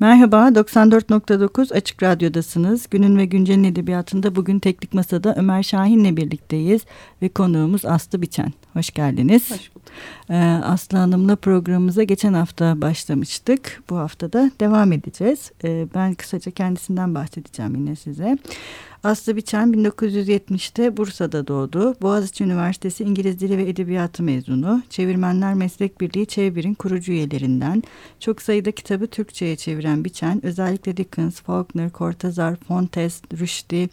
Merhaba, 94.9 Açık Radyo'dasınız. Günün ve Güncel'in edebiyatında bugün Teknik Masa'da Ömer Şahin'le birlikteyiz ve konuğumuz Aslı Biçen. Hoş geldiniz. Hoş bulduk. Ee, Aslı Hanım'la programımıza geçen hafta başlamıştık. Bu hafta da devam edeceğiz. Ee, ben kısaca kendisinden bahsedeceğim yine size. Aslı Biçen 1970'te Bursa'da doğdu. Boğaziçi Üniversitesi İngiliz Dili ve Edebiyatı mezunu. Çevirmenler Meslek Birliği Çevir'in kurucu üyelerinden. Çok sayıda kitabı Türkçe'ye çeviren Biçen, özellikle Dickens, Faulkner, Cortázar, Fontes, Rushdie,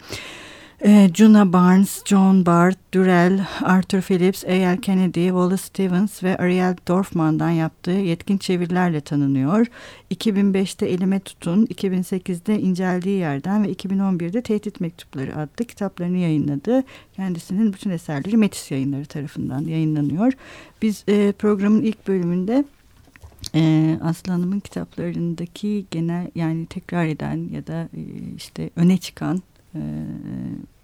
e, Juna Barnes, John Bart, Durrell, Arthur Phillips, A.L. Kennedy, Wallace Stevens ve Ariel Dorfman'dan yaptığı yetkin çevirilerle tanınıyor. 2005'te Elime Tutun, 2008'de İnceldiği Yerden ve 2011'de Tehdit Mektupları adlı kitaplarını yayınladı. Kendisinin bütün eserleri Metis yayınları tarafından yayınlanıyor. Biz e, programın ilk bölümünde ee, Aslı Hanım'ın kitaplarındaki genel yani tekrar eden ya da e, işte öne çıkan e,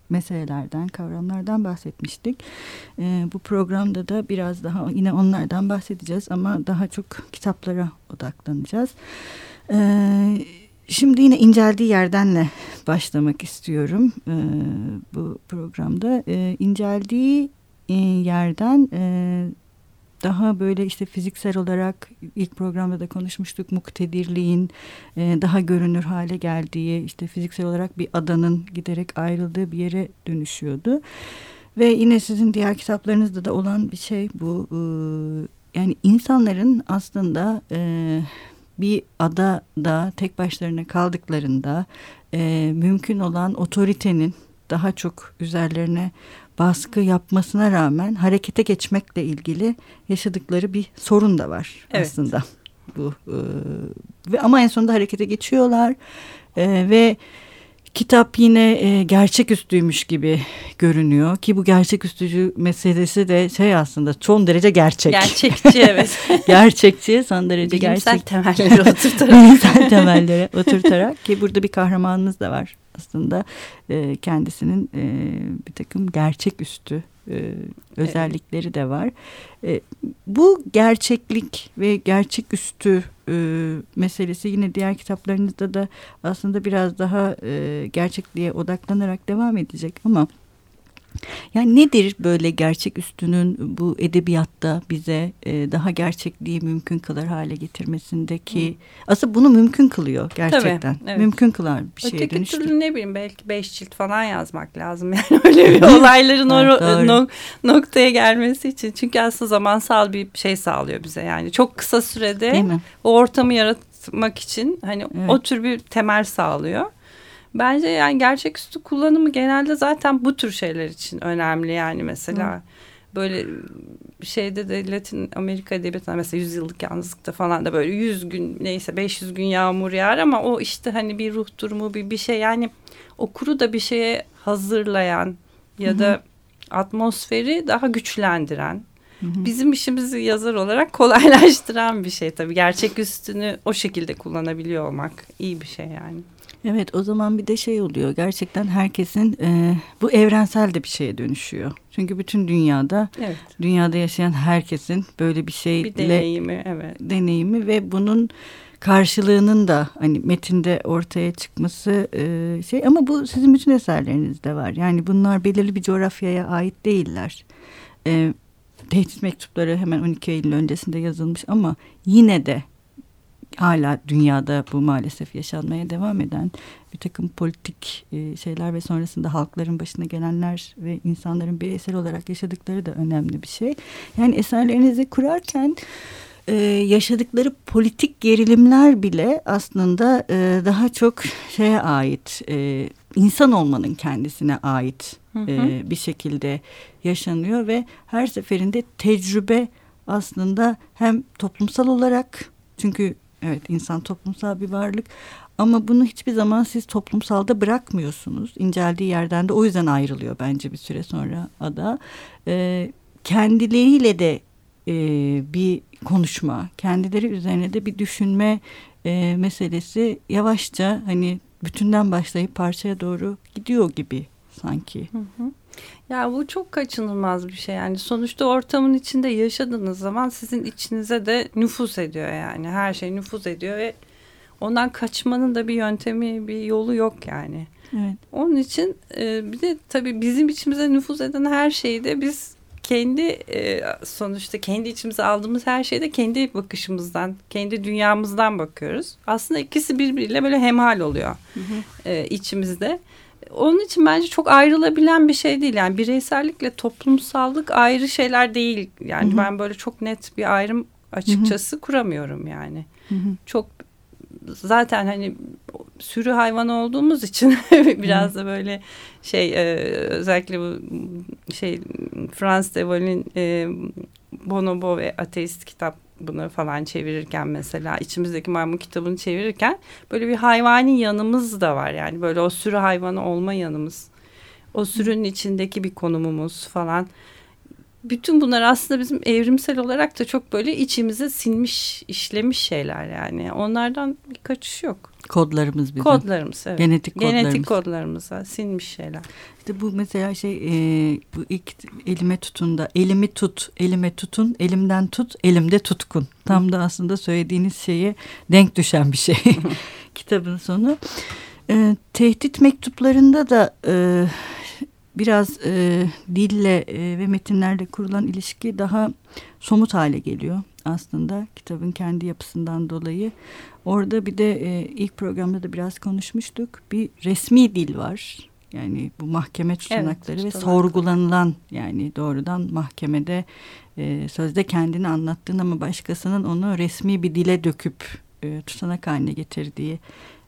meselelerden, kavramlardan bahsetmiştik. E, bu programda da biraz daha yine onlardan bahsedeceğiz ama daha çok kitaplara odaklanacağız. E, şimdi yine inceldiği yerdenle başlamak istiyorum e, bu programda. E, inceldiği yerden... E, daha böyle işte fiziksel olarak ilk programda da konuşmuştuk muktedirliğin e, daha görünür hale geldiği işte fiziksel olarak bir adanın giderek ayrıldığı bir yere dönüşüyordu. Ve yine sizin diğer kitaplarınızda da olan bir şey bu e, yani insanların aslında e, bir adada tek başlarına kaldıklarında e, mümkün olan otoritenin daha çok üzerlerine baskı yapmasına rağmen harekete geçmekle ilgili yaşadıkları bir sorun da var evet. aslında. Bu e, ve ama en sonunda harekete geçiyorlar e, ve kitap yine e, gerçeküstüymüş gibi görünüyor ki bu gerçeküstücü meselesi de şey aslında son derece gerçek. Gerçekçi evet. Gerçekçi son derece Bilimsel gerçek. temelleri oturtarak. Bilimsel temelleri oturtarak ki burada bir kahramanınız da var aslında e, kendisinin e, bir takım gerçeküstü e, özellikleri de var. E, bu gerçeklik ve gerçeküstü e, meselesi yine diğer kitaplarınızda da aslında biraz daha e, gerçekliğe odaklanarak devam edecek ama yani nedir böyle gerçek üstünün bu edebiyatta bize e, daha gerçekliği mümkün kılar hale getirmesindeki Hı. aslında bunu mümkün kılıyor gerçekten. Tabii, evet. Mümkün kılar bir şeye Öteki dönüştürüyor. türlü ne bileyim belki beş cilt falan yazmak lazım yani öyle bir olayların o no, noktaya gelmesi için. Çünkü aslında zamansal bir şey sağlıyor bize yani çok kısa sürede o ortamı yaratmak için hani evet. o tür bir temel sağlıyor. Bence yani gerçeküstü kullanımı genelde zaten bu tür şeyler için önemli yani mesela. Hı. Böyle şeyde de Latin Amerika edebiyatında mesela yüzyıllık yalnızlıkta falan da böyle yüz gün neyse 500 gün yağmur yağar ama o işte hani bir ruh durumu bir bir şey yani okuru da bir şeye hazırlayan ya Hı. da atmosferi daha güçlendiren. Bizim işimizi yazar olarak kolaylaştıran bir şey tabii. Gerçek üstünü o şekilde kullanabiliyor olmak iyi bir şey yani. Evet o zaman bir de şey oluyor gerçekten herkesin e, bu evrensel de bir şeye dönüşüyor. Çünkü bütün dünyada evet. dünyada yaşayan herkesin böyle bir şeyle bir deneyimi evet. deneyimi ve bunun karşılığının da hani metinde ortaya çıkması e, şey ama bu sizin bütün eserlerinizde var. Yani bunlar belirli bir coğrafyaya ait değiller. E, tehdit mektupları hemen 12 Eylül öncesinde yazılmış ama yine de hala dünyada bu maalesef yaşanmaya devam eden bir takım politik e, şeyler ve sonrasında halkların başına gelenler ve insanların bireysel olarak yaşadıkları da önemli bir şey. Yani eserlerinizi kurarken e, yaşadıkları politik gerilimler bile aslında e, daha çok şeye ait e, insan olmanın kendisine ait hı hı. E, bir şekilde yaşanıyor ve her seferinde tecrübe aslında hem toplumsal olarak çünkü Evet insan toplumsal bir varlık ama bunu hiçbir zaman siz toplumsalda bırakmıyorsunuz. İnceldiği yerden de o yüzden ayrılıyor bence bir süre sonra ada. Ee, kendileriyle de e, bir konuşma, kendileri üzerine de bir düşünme e, meselesi yavaşça hani bütünden başlayıp parçaya doğru gidiyor gibi sanki. Hı hı. Ya bu çok kaçınılmaz bir şey yani sonuçta ortamın içinde yaşadığınız zaman sizin içinize de nüfus ediyor yani her şey nüfus ediyor ve ondan kaçmanın da bir yöntemi, bir yolu yok yani. Evet. Onun için e, bir de tabii bizim içimize nüfuz eden her şeyde biz kendi e, sonuçta kendi içimize aldığımız her şeyde kendi bakışımızdan, kendi dünyamızdan bakıyoruz. Aslında ikisi birbiriyle böyle hemhal oluyor hı hı. E, içimizde. Onun için bence çok ayrılabilen bir şey değil. Yani bireysellikle toplumsallık ayrı şeyler değil. Yani hı hı. ben böyle çok net bir ayrım açıkçası hı hı. kuramıyorum yani. Hı hı. Çok zaten hani sürü hayvan olduğumuz için biraz da böyle şey e, özellikle bu şey Frans de e, Bonobo ve Ateist kitap bunu falan çevirirken mesela içimizdeki maymun kitabını çevirirken böyle bir hayvani yanımız da var yani. Böyle o sürü hayvanı olma yanımız. O sürünün içindeki bir konumumuz falan bütün bunlar aslında bizim evrimsel olarak da çok böyle içimize sinmiş, işlemiş şeyler yani. Onlardan bir kaçış yok. Kodlarımız bizim. Kodlarımız evet. Genetik kodlarımız. Genetik kodlarımıza sinmiş şeyler. İşte bu mesela şey e, bu ilk elime tutunda elimi tut, elime tutun, elimden tut, elimde tutkun. Tam da aslında söylediğiniz şeye denk düşen bir şey. Kitabın sonu. E, tehdit mektuplarında da e, biraz e, dille e, ve metinlerle kurulan ilişki daha somut hale geliyor aslında kitabın kendi yapısından dolayı. Orada bir de e, ilk programda da biraz konuşmuştuk. Bir resmi dil var. Yani bu mahkeme tutanakları evet, ve sorgulanılan yani doğrudan mahkemede e, sözde kendini anlattığın ama başkasının onu resmi bir dile döküp e, tutanak haline getirdiği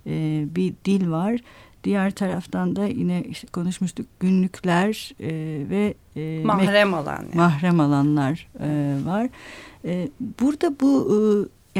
e, bir dil var. Diğer taraftan da yine işte konuşmuştuk günlükler e, ve e, mahrem alan yani. mahrem alanlar e, var. E, burada bu e,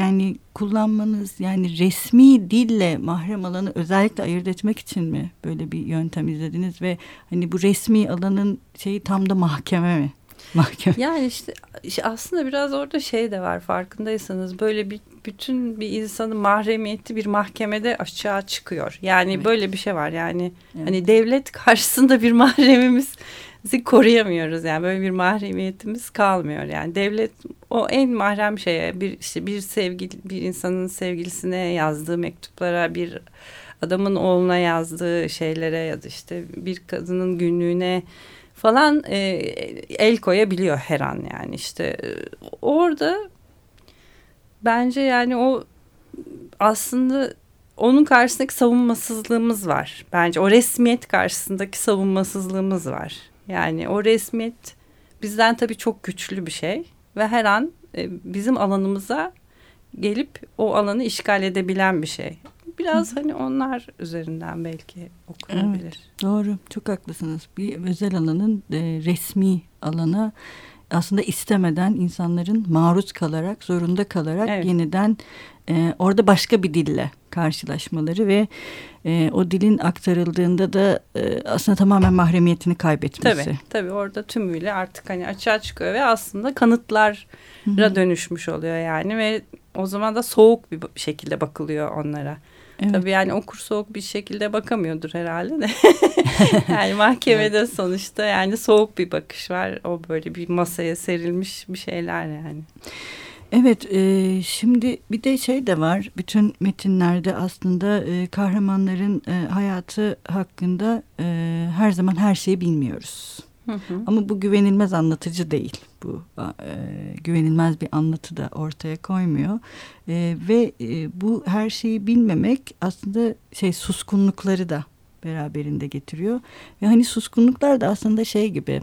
yani kullanmanız yani resmi dille mahrem alanı özellikle ayırt etmek için mi böyle bir yöntem izlediniz ve hani bu resmi alanın şeyi tam da mahkeme mi? Mahkeme. Yani işte, işte aslında biraz orada şey de var farkındaysanız böyle bir bütün bir insanın mahremiyeti bir mahkemede açığa çıkıyor. Yani evet. böyle bir şey var yani evet. hani devlet karşısında bir mahremimizi koruyamıyoruz yani böyle bir mahremiyetimiz kalmıyor yani devlet o en mahrem şeye bir işte bir sevgili bir insanın sevgilisine yazdığı mektuplara bir adamın oğluna yazdığı şeylere ya da işte bir kadının günlüğüne falan e, el koyabiliyor her an yani işte e, orada bence yani o aslında onun karşısındaki savunmasızlığımız var. Bence o resmiyet karşısındaki savunmasızlığımız var. Yani o resmiyet bizden tabii çok güçlü bir şey ve her an e, bizim alanımıza gelip o alanı işgal edebilen bir şey. Biraz Hı. hani onlar üzerinden belki okunabilir. Evet, doğru, çok haklısınız. Bir özel alanın e, resmi alana aslında istemeden insanların maruz kalarak, zorunda kalarak evet. yeniden e, orada başka bir dille karşılaşmaları ve e, o dilin aktarıldığında da e, aslında tamamen mahremiyetini kaybetmesi. Tabii, tabii orada tümüyle artık hani açığa çıkıyor ve aslında kanıtlara dönüşmüş oluyor yani ve o zaman da soğuk bir şekilde bakılıyor onlara. Evet. Tabii yani okur soğuk bir şekilde bakamıyordur herhalde de. yani mahkemede evet. sonuçta yani soğuk bir bakış var. O böyle bir masaya serilmiş bir şeyler yani. Evet, e, şimdi bir de şey de var. Bütün metinlerde aslında e, kahramanların e, hayatı hakkında e, her zaman her şeyi bilmiyoruz. Hı hı. Ama bu güvenilmez anlatıcı değil. Bu e, güvenilmez bir anlatı da ortaya koymuyor. E, ve e, bu her şeyi bilmemek aslında şey suskunlukları da beraberinde getiriyor. Ve hani suskunluklar da aslında şey gibi...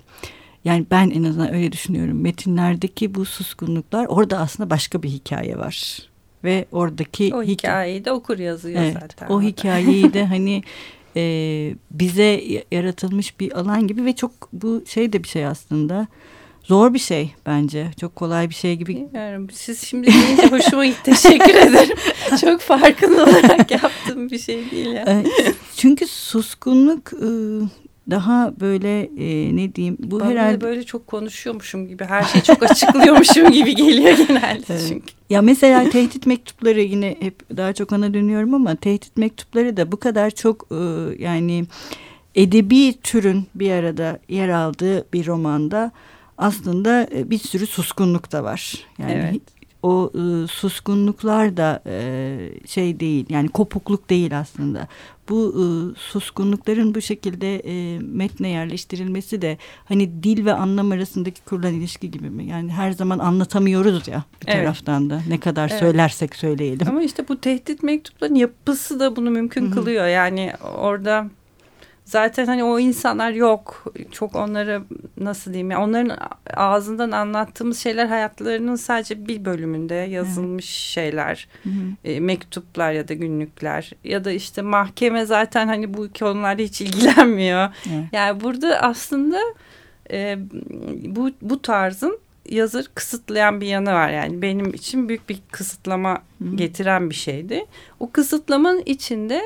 Yani ben en azından öyle düşünüyorum. Metinlerdeki bu suskunluklar orada aslında başka bir hikaye var. Ve oradaki o hikayeyi de okur yazıyor evet, zaten. O hikayeyi de hani e, bize yaratılmış bir alan gibi ve çok bu şey de bir şey aslında. Zor bir şey bence. Çok kolay bir şey gibi. Bilmiyorum. Siz şimdi deyince hoşuma gitti. Teşekkür ederim. Çok farkında olarak yaptığım bir şey değil. Yani. Çünkü suskunluk daha böyle e, ne diyeyim bu Bana herhalde böyle çok konuşuyormuşum gibi her şeyi çok açıklıyormuşum gibi geliyor genelde evet. çünkü. Ya mesela tehdit mektupları yine hep daha çok ona dönüyorum ama tehdit mektupları da bu kadar çok e, yani edebi türün bir arada yer aldığı bir romanda aslında e, bir sürü suskunluk da var. Yani evet. O e, suskunluklar da e, şey değil yani kopukluk değil aslında. Bu e, suskunlukların bu şekilde e, metne yerleştirilmesi de hani dil ve anlam arasındaki kurulan ilişki gibi mi? Yani her zaman anlatamıyoruz ya bir evet. taraftan da ne kadar evet. söylersek söyleyelim. Ama işte bu tehdit mektupların yapısı da bunu mümkün Hı -hı. kılıyor. Yani orada zaten hani o insanlar yok. Çok onları nasıl diyeyim ya onların ağzından anlattığımız şeyler hayatlarının sadece bir bölümünde yazılmış evet. şeyler. Hı hı. E, mektuplar ya da günlükler ya da işte mahkeme zaten hani bu konularla hiç ilgilenmiyor. Evet. Yani burada aslında e, bu bu tarzın yazır kısıtlayan bir yanı var yani benim için büyük bir kısıtlama Hı. getiren bir şeydi. O kısıtlamanın içinde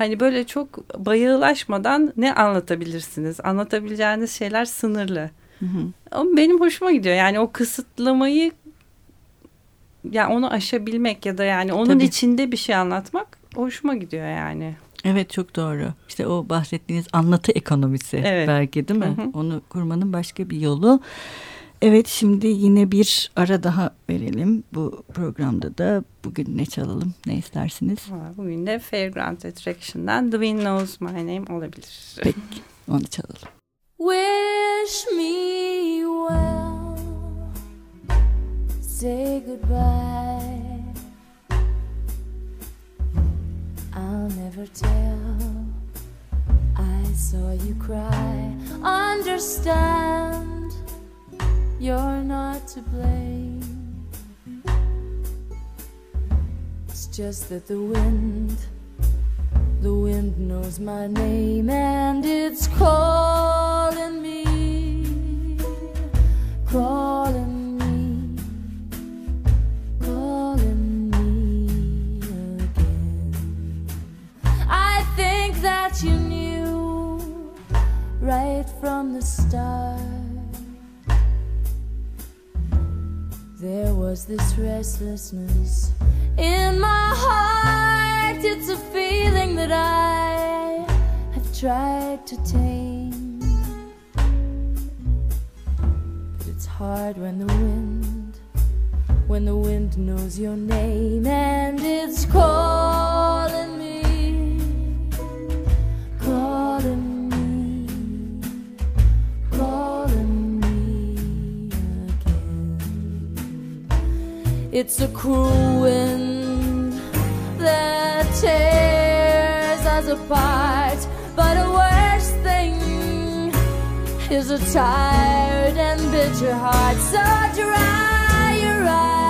Hani böyle çok bayığılaşmadan ne anlatabilirsiniz? Anlatabileceğiniz şeyler sınırlı. Hı hı. Ama benim hoşuma gidiyor. Yani o kısıtlamayı yani onu aşabilmek ya da yani onun Tabii. içinde bir şey anlatmak hoşuma gidiyor yani. Evet çok doğru. İşte o bahsettiğiniz anlatı ekonomisi evet. belki değil mi? Hı hı. Onu kurmanın başka bir yolu. Evet şimdi yine bir ara daha verelim bu programda da. Bugün ne çalalım ne istersiniz? Bugün de Fairground Attraction'dan The Wind Knows My Name olabilir. Peki onu çalalım. Wish me well Say goodbye I'll never tell I saw you cry Understand You're not to blame. It's just that the wind, the wind knows my name and it's calling me, calling me, calling me again. I think that you knew right from the start. There was this restlessness in my heart. It's a feeling that I have tried to tame. But it's hard when the wind, when the wind knows your name and it's calling It's a cruel wind that tears us apart. But a worse thing is a tired and bitter heart. So dry your eyes,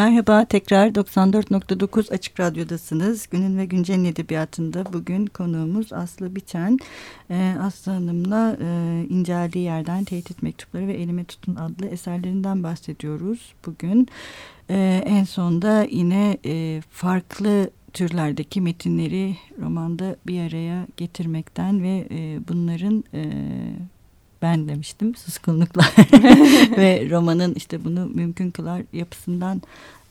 Merhaba tekrar 94.9 Açık Radyo'dasınız. Günün ve Güncel'in edebiyatında bugün konuğumuz Aslı Biçen. Ee, Aslı Hanım'la e, inceldiği yerden Tehdit Mektupları ve Elime Tutun adlı eserlerinden bahsediyoruz bugün. Ee, en sonda yine e, farklı türlerdeki metinleri romanda bir araya getirmekten ve e, bunların... E, ben demiştim suskunluklar ve romanın işte bunu mümkün kılar yapısından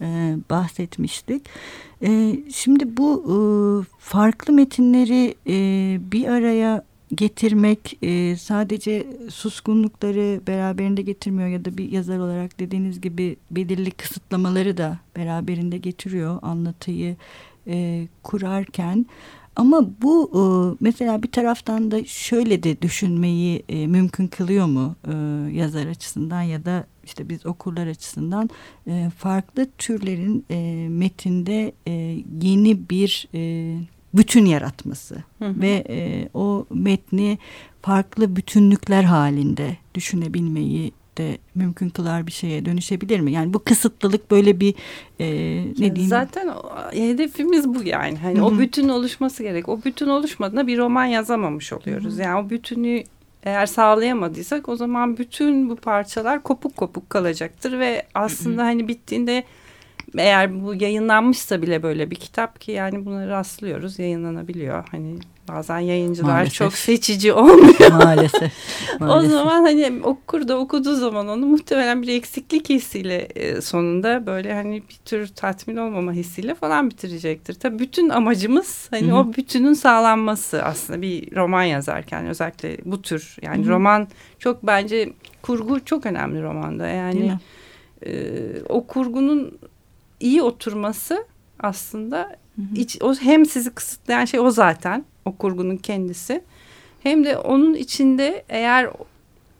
e, bahsetmiştik. E, şimdi bu e, farklı metinleri e, bir araya getirmek e, sadece suskunlukları beraberinde getirmiyor ya da bir yazar olarak dediğiniz gibi belirli kısıtlamaları da beraberinde getiriyor anlatıyı e, kurarken. Ama bu e, mesela bir taraftan da şöyle de düşünmeyi e, mümkün kılıyor mu e, yazar açısından ya da işte biz okurlar açısından farklı türlerin metinde yeni bir bütün yaratması hı hı. ve o metni farklı bütünlükler halinde düşünebilmeyi de mümkün kılar bir şeye dönüşebilir mi? Yani bu kısıtlılık böyle bir e, ne diyeyim? Zaten hedefimiz bu yani. Hani Hı -hı. o bütün oluşması gerek. O bütün oluşmadığında bir roman yazamamış oluyoruz. Hı -hı. Yani o bütünü eğer sağlayamadıysak o zaman bütün bu parçalar kopuk kopuk kalacaktır ve aslında Hı -hı. hani bittiğinde eğer bu yayınlanmışsa bile böyle bir kitap ki yani bunları rastlıyoruz yayınlanabiliyor. Hani bazen yayıncılar Maalesef. çok seçici olmuyor. Maalesef. Maalesef. o zaman hani okur da okuduğu zaman onu muhtemelen bir eksiklik hissiyle e, sonunda böyle hani bir tür tatmin olmama hissiyle falan bitirecektir. Tabii bütün amacımız hani Hı -hı. o bütünün sağlanması aslında bir roman yazarken özellikle bu tür yani Hı -hı. roman çok bence kurgu çok önemli romanda yani e, o kurgunun iyi oturması aslında hı hı. Iç, o hem sizi kısıtlayan şey o zaten o kurgunun kendisi hem de onun içinde eğer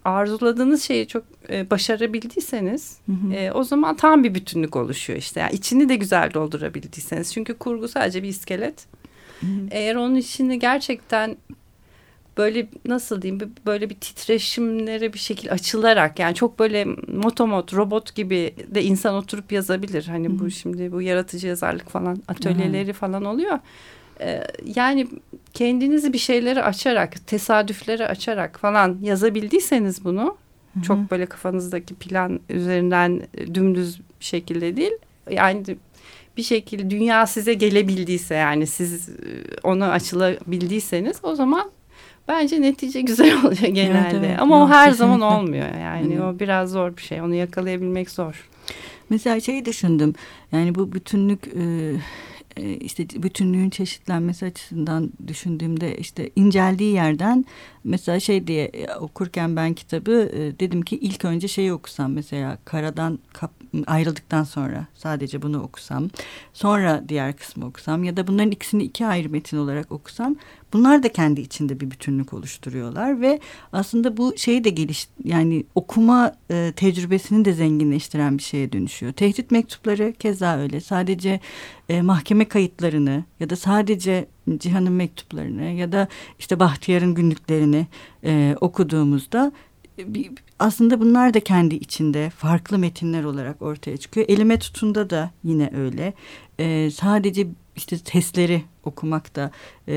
arzuladığınız şeyi çok e, başarabildiyseniz hı hı. E, o zaman tam bir bütünlük oluşuyor işte. Yani içini de güzel doldurabildiyseniz. Çünkü kurgu sadece bir iskelet. Hı hı. Eğer onun içini gerçekten böyle nasıl diyeyim böyle bir titreşimlere bir şekilde açılarak yani çok böyle motomot robot gibi de insan oturup yazabilir. Hani Hı. bu şimdi bu yaratıcı yazarlık falan atölyeleri Hı. falan oluyor. Ee, yani kendinizi bir şeyleri açarak tesadüfleri açarak falan yazabildiyseniz bunu Hı. çok böyle kafanızdaki plan üzerinden dümdüz şekilde değil yani bir şekilde dünya size gelebildiyse yani siz ona açılabildiyseniz o zaman Bence netice güzel oluyor genelde. Evet, evet. Ama Yok, o her kesinlikle. zaman olmuyor. Yani evet. o biraz zor bir şey. Onu yakalayabilmek zor. Mesela şeyi düşündüm. Yani bu bütünlük e, e, işte bütünlüğün çeşitlenmesi açısından düşündüğümde işte inceldiği yerden mesela şey diye e, okurken ben kitabı dedim ki ilk önce şeyi okusam mesela karadan kap, ayrıldıktan sonra sadece bunu okusam sonra diğer kısmı okusam ya da bunların ikisini iki ayrı metin olarak okusam Bunlar da kendi içinde bir bütünlük oluşturuyorlar ve aslında bu şeyi de geliş yani okuma e, tecrübesini de zenginleştiren bir şeye dönüşüyor. Tehdit mektupları keza öyle. Sadece e, mahkeme kayıtlarını ya da sadece Cihan'ın mektuplarını ya da işte Bahtiyar'ın günlüklerini e, okuduğumuzda bir, aslında bunlar da kendi içinde farklı metinler olarak ortaya çıkıyor. Elime tutunda da yine öyle. Ee, sadece işte testleri okumak da e,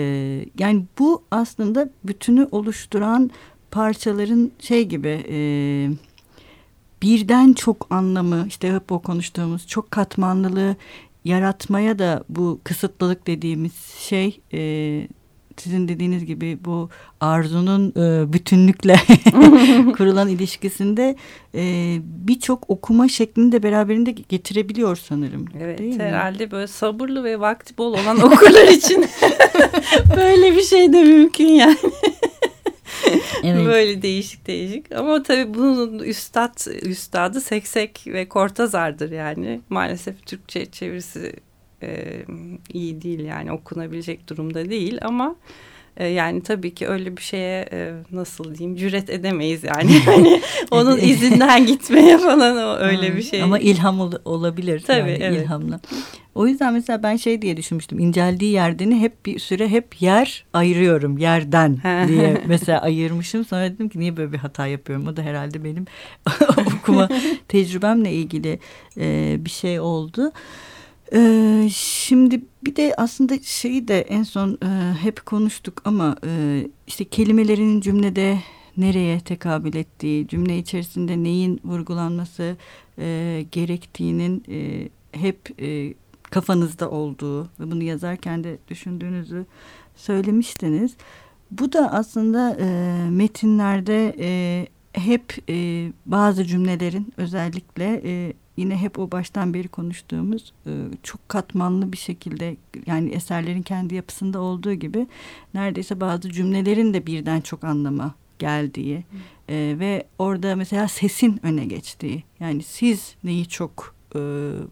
yani bu aslında bütünü oluşturan parçaların şey gibi e, birden çok anlamı işte hep o konuştuğumuz çok katmanlılığı yaratmaya da bu kısıtlılık dediğimiz şey e, sizin dediğiniz gibi bu arzunun e, bütünlükle kurulan ilişkisinde e, birçok okuma şeklini de beraberinde getirebiliyor sanırım. Evet değil herhalde mi? böyle sabırlı ve vakti bol olan okurlar için böyle bir şey de mümkün yani. evet. Böyle değişik değişik. Ama tabii bunun üstad, üstadı Seksek ve Kortazar'dır yani. Maalesef Türkçe çevirisi e, iyi değil yani okunabilecek durumda değil ama E, yani tabii ki öyle bir şeye e, nasıl diyeyim cüret edemeyiz yani. hani onun izinden gitmeye falan o öyle bir şey. Ama ilham ol, olabilir. Tabii yani evet. ilhamla. O yüzden mesela ben şey diye düşünmüştüm. İnceldiği yerdeni hep bir süre hep yer ayırıyorum yerden diye mesela ayırmışım. Sonra dedim ki niye böyle bir hata yapıyorum? O da herhalde benim okuma tecrübemle ilgili e, bir şey oldu. Ee, şimdi bir de aslında şeyi de en son e, hep konuştuk ama e, işte kelimelerin cümlede nereye tekabül ettiği, cümle içerisinde neyin vurgulanması e, gerektiğinin e, hep e, kafanızda olduğu ve bunu yazarken de düşündüğünüzü söylemiştiniz. Bu da aslında e, metinlerde e, hep e, bazı cümlelerin özellikle e, yine hep o baştan beri konuştuğumuz e, çok katmanlı bir şekilde yani eserlerin kendi yapısında olduğu gibi neredeyse bazı cümlelerin de birden çok anlama geldiği e, ve orada mesela sesin öne geçtiği yani siz neyi çok e,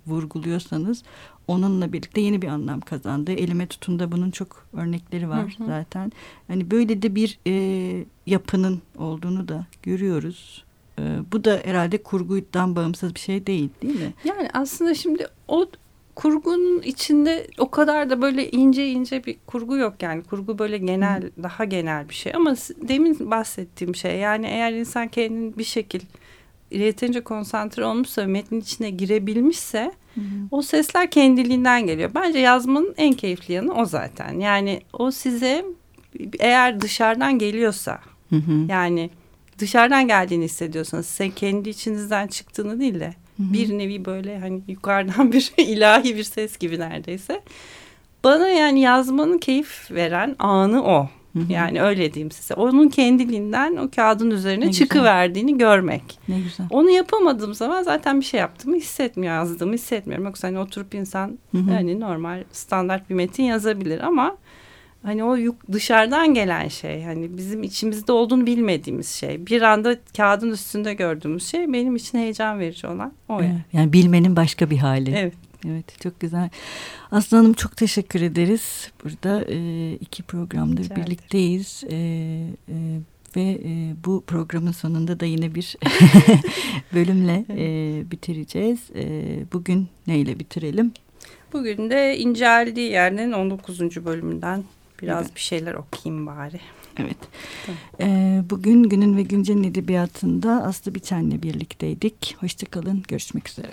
vurguluyorsanız onunla birlikte yeni bir anlam kazandı. Elime tutunda bunun çok örnekleri var hı hı. zaten. Hani böyle de bir e, yapının olduğunu da görüyoruz. E, bu da herhalde kurgudan bağımsız bir şey değil değil mi? Yani aslında şimdi o kurgunun içinde o kadar da böyle ince ince bir kurgu yok yani. Kurgu böyle genel, Hı. daha genel bir şey. Ama demin bahsettiğim şey yani eğer insan kendini bir şekil yeterince konsantre olmuşsa metnin içine girebilmişse hı hı. o sesler kendiliğinden geliyor. Bence yazmanın en keyifli yanı o zaten. Yani o size eğer dışarıdan geliyorsa hı hı. yani dışarıdan geldiğini hissediyorsanız sen kendi içinizden çıktığını değil de hı hı. bir nevi böyle hani yukarıdan bir ilahi bir ses gibi neredeyse. Bana yani yazmanın keyif veren anı o. Hı-hı. Yani öyle diyeyim size. Onun kendiliğinden o kağıdın üzerine ne çıkıverdiğini güzel. görmek. Ne güzel. Onu yapamadığım zaman zaten bir şey yaptığımı hissetmiyor, yazdığımı hissetmiyorum. Yoksa hani oturup insan Hı-hı. hani normal standart bir metin yazabilir ama hani o yuk, dışarıdan gelen şey hani bizim içimizde olduğunu bilmediğimiz şey bir anda kağıdın üstünde gördüğümüz şey benim için heyecan verici olan o evet. yani bilmenin başka bir hali. Evet. Evet çok güzel. Aslı Hanım çok teşekkür ederiz. Burada e, iki programdır Rica birlikteyiz. E, e, ve e, bu programın sonunda da yine bir bölümle e, bitireceğiz. E, bugün neyle bitirelim? Bugün de inceldiği yerden 19. bölümünden biraz evet. bir şeyler okuyayım bari. Evet. Ee, bugün Günün ve Güncel'in edebiyatında Aslı Biçen'le birlikteydik. Hoşçakalın. Görüşmek üzere.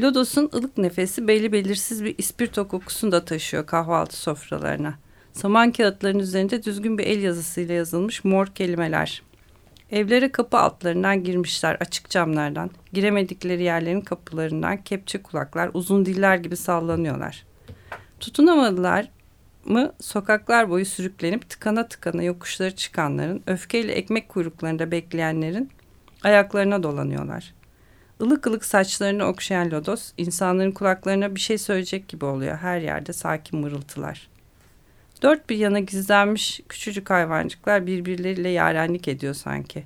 Lodos'un ılık nefesi belli belirsiz bir ispirto kokusunu da taşıyor kahvaltı sofralarına. Saman kağıtların üzerinde düzgün bir el yazısıyla yazılmış mor kelimeler. Evlere kapı altlarından girmişler açık camlardan. Giremedikleri yerlerin kapılarından kepçe kulaklar uzun diller gibi sallanıyorlar. Tutunamadılar mı sokaklar boyu sürüklenip tıkana tıkana yokuşları çıkanların, öfkeyle ekmek kuyruklarında bekleyenlerin ayaklarına dolanıyorlar. Ilık ılık saçlarını okşayan lodos insanların kulaklarına bir şey söyleyecek gibi oluyor. Her yerde sakin mırıltılar. Dört bir yana gizlenmiş küçücük hayvancıklar birbirleriyle yarenlik ediyor sanki.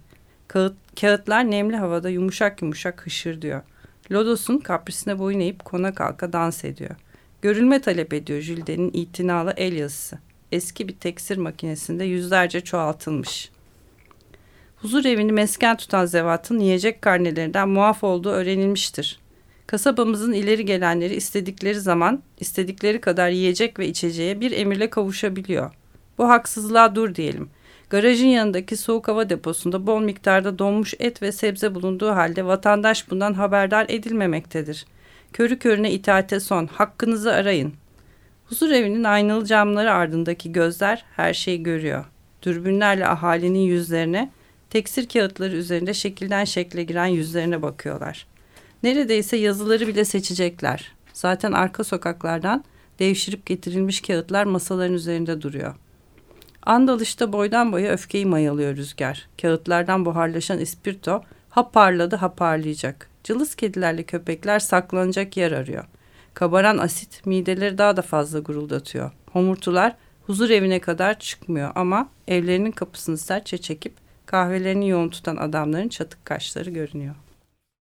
Kağıt, kağıtlar nemli havada yumuşak yumuşak hışır diyor. Lodos'un kaprisine boyun eğip kona kalka dans ediyor. Görülme talep ediyor Jülden'in itinalı el yazısı. Eski bir teksir makinesinde yüzlerce çoğaltılmış. Huzur evini mesken tutan zevatın yiyecek karnelerinden muaf olduğu öğrenilmiştir. Kasabamızın ileri gelenleri istedikleri zaman istedikleri kadar yiyecek ve içeceğe bir emirle kavuşabiliyor. Bu haksızlığa dur diyelim. Garajın yanındaki soğuk hava deposunda bol miktarda donmuş et ve sebze bulunduğu halde vatandaş bundan haberdar edilmemektedir. Körü körüne itaate son, hakkınızı arayın. Huzur evinin aynalı camları ardındaki gözler her şeyi görüyor. Dürbünlerle ahalinin yüzlerine, teksir kağıtları üzerinde şekilden şekle giren yüzlerine bakıyorlar. Neredeyse yazıları bile seçecekler. Zaten arka sokaklardan devşirip getirilmiş kağıtlar masaların üzerinde duruyor. Andalışta boydan boya öfkeyi mayalıyor rüzgar. Kağıtlardan buharlaşan ispirto ha parladı ha parlayacak. Cılız kedilerle köpekler saklanacak yer arıyor. Kabaran asit mideleri daha da fazla guruldatıyor. Homurtular huzur evine kadar çıkmıyor ama evlerinin kapısını sertçe çekip kahvelerini yoğun tutan adamların çatık kaşları görünüyor.